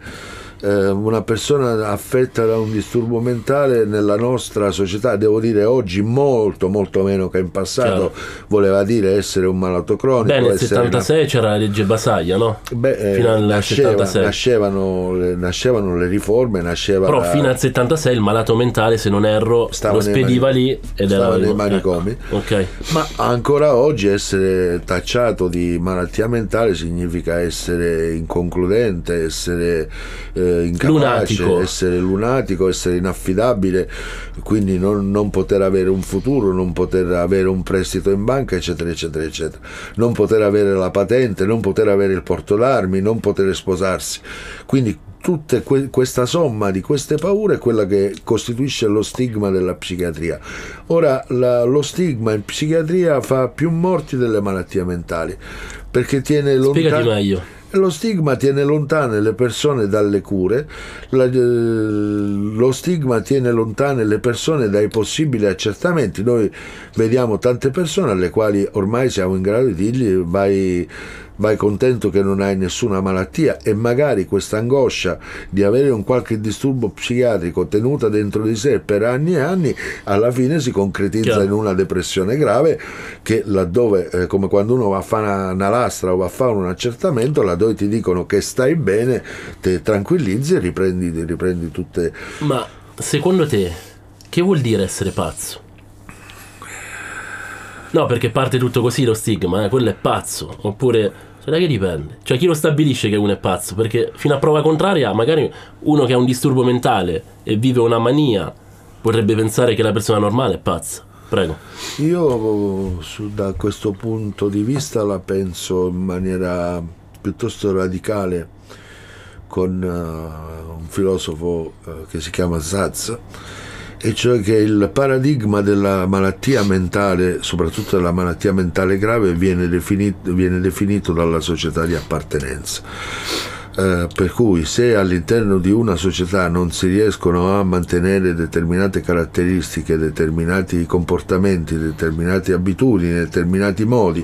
eh, una persona affetta da un disturbo mentale nella nostra società, devo dire oggi molto molto meno che in passato, voleva dire essere un malato cronico. Beh, nel essere una- 76 c'era la legge Basaglia, no? Beh, eh, fino al nasceva- 76. nascevano, le, nascevano le riforme, nasceva Però la- fino al 76 il malato mentale, se non erro, Stava lo spediva mani- lì ed stava era nei ecco. manicomi. Ok. Ma ancora oggi essere tacciato di malattia mentale significa essere inconcludente, essere eh, incapace, Lunatico. essere lunatico, essere inaffidabile, quindi non, non poter avere un futuro, non poter avere un prestito in banca, eccetera, eccetera, eccetera. Non poter avere la patente, non poter avere il porto d'armi, non poter sposarsi. Quindi tutta questa somma di queste paure è quella che costituisce lo stigma della psichiatria. Ora, la- lo stigma in psichiatria fa più morti delle malattie mentali, perché tiene Spiegati lontano... meglio. Lo stigma tiene lontane le persone dalle cure, la- eh, lo stigma tiene lontane le persone dai possibili accertamenti. Noi vediamo tante persone alle quali ormai siamo in grado di dirgli vai, vai contento che non hai nessuna malattia e magari questa angoscia di avere un qualche disturbo psichiatrico tenuta dentro di sé per anni e anni, alla fine si concretizza Chiaro. in una depressione grave che laddove, eh, come quando uno va a fare una, una lastra o va a fare un accertamento, laddove ti dicono che stai bene, te tranquillizzi e riprendi, riprendi tutte, Ma secondo te, che vuol dire essere pazzo? No, perché parte tutto così lo stigma, eh? quello è pazzo, oppure... Da che dipende? Cioè, chi lo stabilisce che uno è pazzo? Perché fino a prova contraria, magari uno che ha un disturbo mentale e vive una mania potrebbe pensare che la persona normale è pazza. Prego. Io su, da questo punto di vista la penso in maniera piuttosto radicale con uh, un filosofo uh, che si chiama Zaz e cioè che il paradigma della malattia mentale, soprattutto della malattia mentale grave, viene definito, viene definito dalla società di appartenenza. Eh, per cui se all'interno di una società non si riescono a mantenere determinate caratteristiche, determinati comportamenti, determinate abitudini, determinati modi,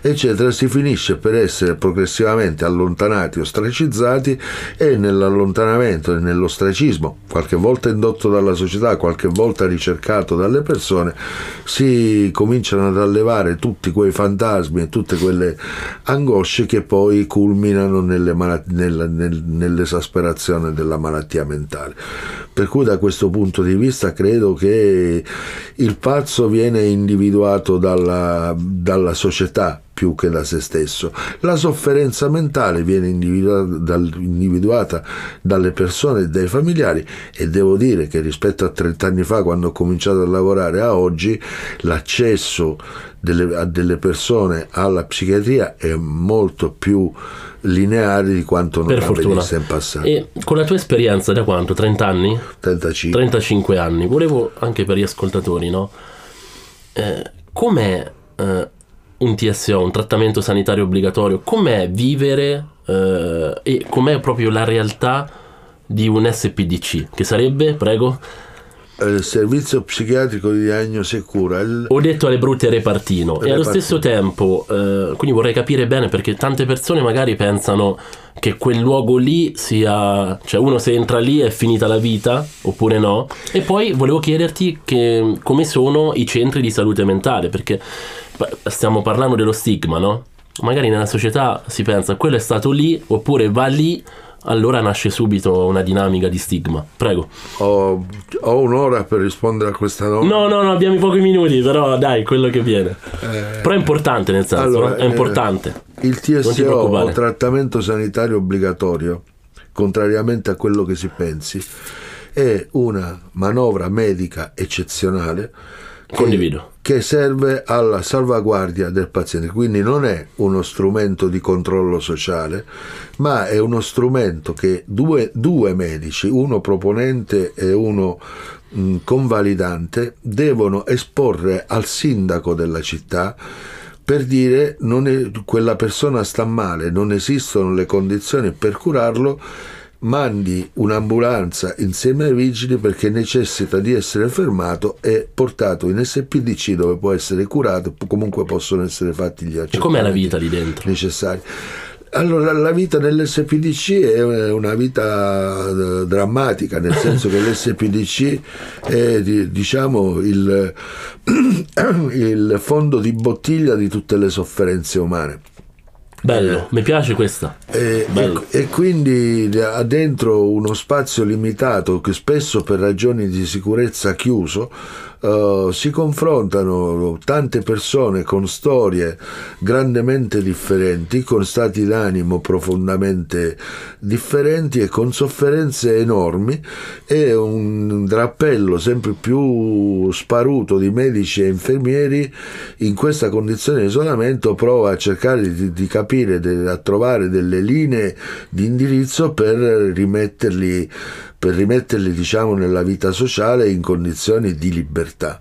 eccetera, si finisce per essere progressivamente allontanati, ostracizzati e nell'allontanamento e nell'ostracismo, qualche volta indotto dalla società, qualche volta ricercato dalle persone, si cominciano ad allevare tutti quei fantasmi e tutte quelle angosce che poi culminano nelle malattie nel, nel, nell'esasperazione della malattia mentale. Per cui da questo punto di vista credo che il pazzo viene individuato dalla, dalla società più che da se stesso. La sofferenza mentale viene individuata, dal, individuata, dalle persone e dai familiari e devo dire che rispetto a 30 anni fa quando ho cominciato a lavorare a oggi l'accesso delle, a delle persone alla psichiatria è molto più lineari di quanto non fortuna. in passato. E con la tua esperienza da quanto? 30 anni? 35. 35 anni. Volevo anche per gli ascoltatori, no? Eh, com'è eh, un TSO, un trattamento sanitario obbligatorio? Com'è vivere eh, e com'è proprio la realtà di un SPDC? Che sarebbe, prego? il servizio psichiatrico di diagnosi e cura. Il... Ho detto alle brutte repartino, repartino. e allo stesso tempo, eh, quindi vorrei capire bene perché tante persone magari pensano che quel luogo lì sia, cioè uno se entra lì è finita la vita oppure no. E poi volevo chiederti che, come sono i centri di salute mentale, perché stiamo parlando dello stigma, no? Magari nella società si pensa quello è stato lì oppure va lì allora nasce subito una dinamica di stigma. Prego. Ho, ho un'ora per rispondere a questa domanda. No, no, no, abbiamo pochi minuti, però dai, quello che viene. Eh, però è importante nel senso, allora, è importante. Eh, il TSO trattamento sanitario obbligatorio, contrariamente a quello che si pensi, è una manovra medica eccezionale Condivido. Che serve alla salvaguardia del paziente, quindi non è uno strumento di controllo sociale, ma è uno strumento che due, due medici, uno proponente e uno mh, convalidante, devono esporre al sindaco della città per dire che quella persona sta male, non esistono le condizioni per curarlo mandi un'ambulanza insieme ai vigili perché necessita di essere fermato e portato in SPDC dove può essere curato, comunque possono essere fatti gli accertamenti E com'è la vita lì dentro? necessari. Allora, la vita nell'SPDC è una vita eh, drammatica, nel senso che l'SPDC è diciamo, il, il fondo di bottiglia di tutte le sofferenze umane Bello, mi piace questa. E, e, e, quindi ha dentro uno spazio limitato che spesso per ragioni di sicurezza chiuso uh, si confrontano tante persone con storie grandemente differenti, con stati d'animo profondamente differenti e con sofferenze enormi. E un drappello sempre più sparuto di medici e infermieri in questa condizione di isolamento prova a cercare di, di capire, de, a trovare delle linee di indirizzo per rimetterli per rimetterli diciamo, nella vita sociale in condizioni di libertà.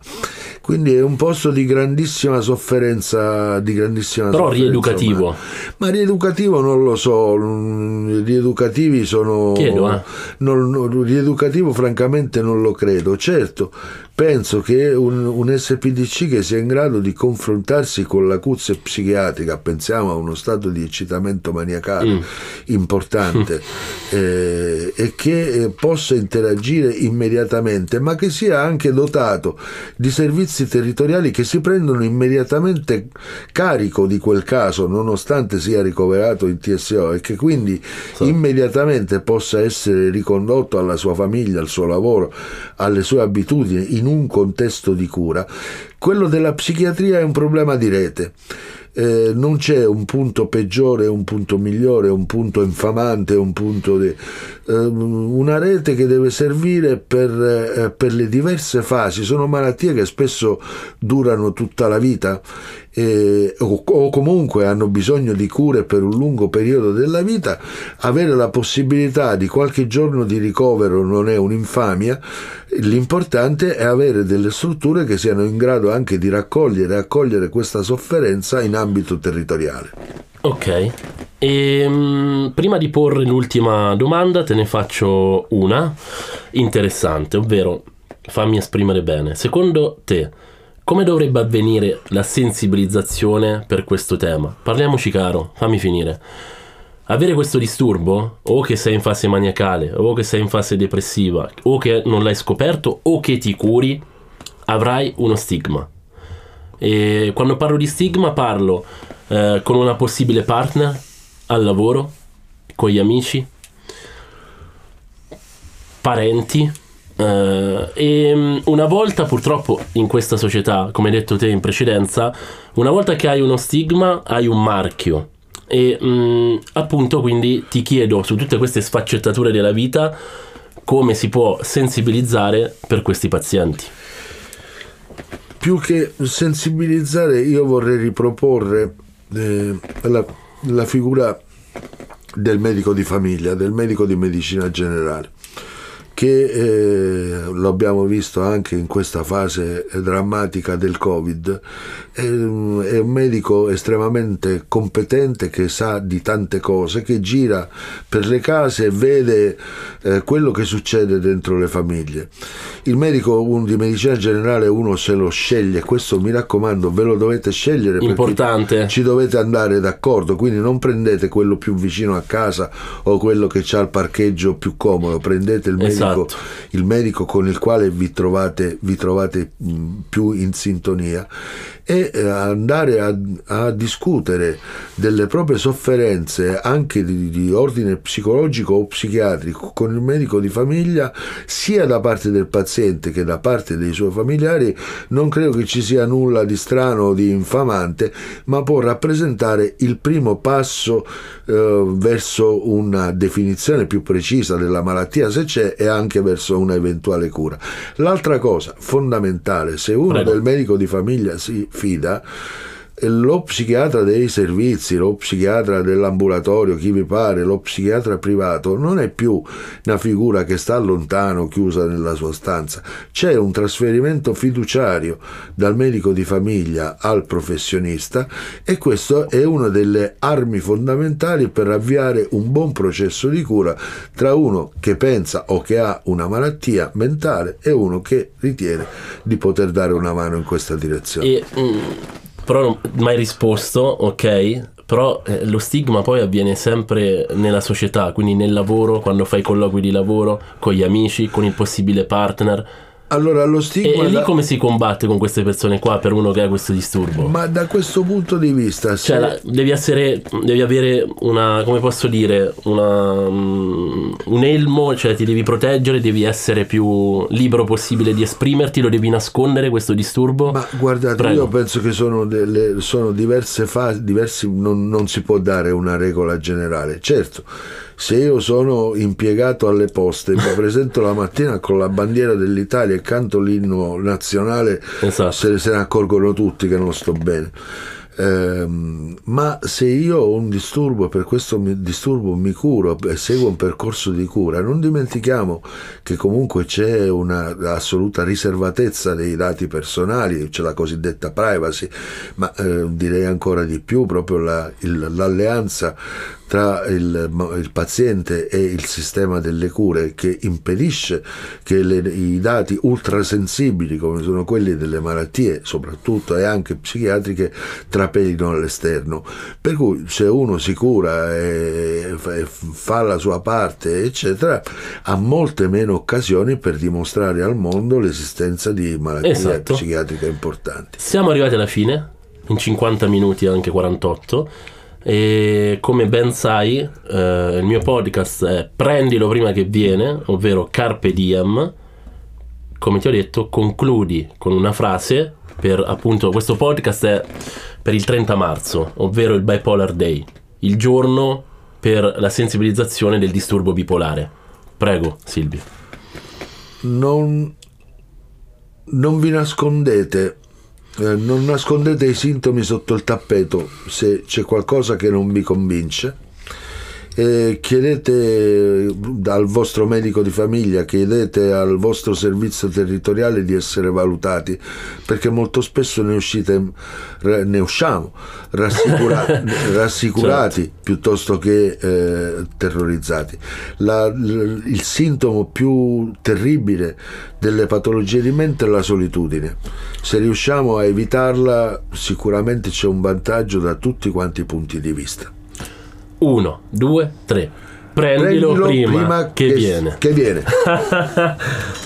Quindi è un posto di grandissima sofferenza, di grandissima Però sofferenza rieducativo. Ma, ma rieducativo non lo so, rieducativi sono... Chiedo, eh. non, rieducativo francamente non lo credo. Certo, penso che un, un, SPDC che sia in grado di confrontarsi con l'acuzia psichiatrica, pensiamo a uno stato di eccitamento maniacale mm. importante, eh, e che eh, possa interagire immediatamente, ma che sia anche dotato di servizi territoriali che si prendono immediatamente carico di quel caso, nonostante sia ricoverato in TSO, e che quindi sì. immediatamente possa essere ricondotto alla sua famiglia, al suo lavoro, alle sue abitudini in un contesto di cura. Quello della psichiatria è un problema di rete eh, non c'è un punto peggiore, un punto migliore, un punto infamante, un punto di, eh, una rete che deve servire per, eh, per, le diverse fasi. Sono malattie che spesso durano tutta la vita eh, o, o, comunque hanno bisogno di cure per un lungo periodo della vita. Avere la possibilità di qualche giorno di ricovero non è un'infamia. L'importante è avere delle strutture che siano in grado anche di raccogliere e accogliere questa sofferenza in ambito territoriale. Ok, e, ehm, prima di porre l'ultima domanda te ne faccio una interessante, ovvero fammi esprimere bene. Secondo te, come dovrebbe avvenire la sensibilizzazione per questo tema? Parliamoci caro, fammi finire avere questo disturbo, o che sei in fase maniacale, o che sei in fase depressiva, o che non l'hai scoperto, o che ti curi, avrai uno stigma. E quando parlo di stigma parlo eh, con una possibile partner al lavoro, con gli amici, parenti. Eh, e mm, una volta purtroppo in questa società, come hai detto te in precedenza, una volta che hai uno stigma hai un marchio e mh, mm, appunto quindi ti chiedo su tutte queste sfaccettature della vita come si può sensibilizzare per questi pazienti. Più che sensibilizzare io vorrei riproporre eh, la, la figura del medico di famiglia, del medico di medicina generale che eh, lo abbiamo visto anche in questa fase drammatica del Covid, è, è, un medico estremamente competente che sa di tante cose, che gira per le case e vede eh, quello che succede dentro le famiglie. Il medico un, di medicina generale uno se lo sceglie, questo mi raccomando, ve lo dovete scegliere Importante. ci dovete andare d'accordo, quindi non prendete quello più vicino a casa o quello che ha il parcheggio più comodo, prendete il medico esatto. Il medico con il quale vi trovate, vi trovate più in sintonia e eh, andare a, a, discutere delle proprie sofferenze anche di, di, ordine psicologico o psichiatrico con il medico di famiglia sia da parte del paziente che da parte dei suoi familiari non credo che ci sia nulla di strano o di infamante ma può rappresentare il primo passo eh, verso una definizione più precisa della malattia se c'è e anche verso una eventuale cura l'altra cosa fondamentale se uno Prego. del medico di famiglia si fila lo psichiatra dei servizi, lo psichiatra dell'ambulatorio, chi vi pare, lo psichiatra privato non è più una figura che sta lontano, chiusa nella sua stanza. C'è un trasferimento fiduciario dal medico di famiglia al professionista e questo è una delle armi fondamentali per avviare un buon processo di cura tra uno che pensa o che ha una malattia mentale e uno che ritiene di poter dare una mano in questa direzione. E, mm però non mai risposto, ok? Però eh, lo stigma poi avviene sempre nella società, quindi nel lavoro, quando fai colloqui di lavoro, con gli amici, con il possibile partner allora, lo stigma. E, e lì come si combatte con queste persone qua per uno che ha questo disturbo? Ma da questo punto di vista. Se... Cioè, la, devi essere. Devi avere una. come posso dire? Una, um, un elmo, cioè ti devi proteggere, devi essere più libero possibile di esprimerti, lo devi nascondere questo disturbo. Ma guardate, Prego. io penso che sono, delle, sono diverse fasi, diversi, non, non si può dare una regola generale. Certo se io sono impiegato alle poste, mi presento la mattina con la bandiera dell'Italia e canto l'inno nazionale, esatto. se, se ne accorgono tutti che non sto bene. Ehm, ma se io ho un disturbo, per questo mi, disturbo mi curo e seguo un percorso di cura, non dimentichiamo che comunque c'è un'assoluta riservatezza dei dati personali, c'è la cosiddetta privacy, ma eh, direi ancora di più proprio la, il, l'alleanza tra il, il, paziente e il sistema delle cure che impedisce che le, i dati ultrasensibili come sono quelli delle malattie soprattutto e anche psichiatriche trapelino all'esterno. Per cui se uno si cura e, e fa la sua parte eccetera ha molte meno occasioni per dimostrare al mondo l'esistenza di malattie esatto. psichiatriche importanti. Siamo arrivati alla fine in 50 minuti anche 48 e come ben sai, eh, il mio podcast è Prendilo prima che viene, ovvero Carpe Diem. Come ti ho detto, concludi con una frase per appunto questo podcast è per il 30 marzo, ovvero il Bipolar Day, il giorno per la sensibilizzazione del disturbo bipolare. Prego, Silvio. Non, non vi nascondete eh, non nascondete i sintomi sotto il tappeto se c'è qualcosa che non vi convince. Eh, chiedete al vostro medico di famiglia, chiedete al vostro servizio territoriale di essere valutati, perché molto spesso ne, uscite, ne usciamo rassicura, rassicurati certo. piuttosto che eh, terrorizzati. La, l, il sintomo più terribile delle patologie di mente è la solitudine. Se riusciamo a evitarla, sicuramente c'è un vantaggio da tutti quanti i punti di vista. Uno, due, tre. Prendilo, Prendilo prima, prima, che, che viene. Che viene.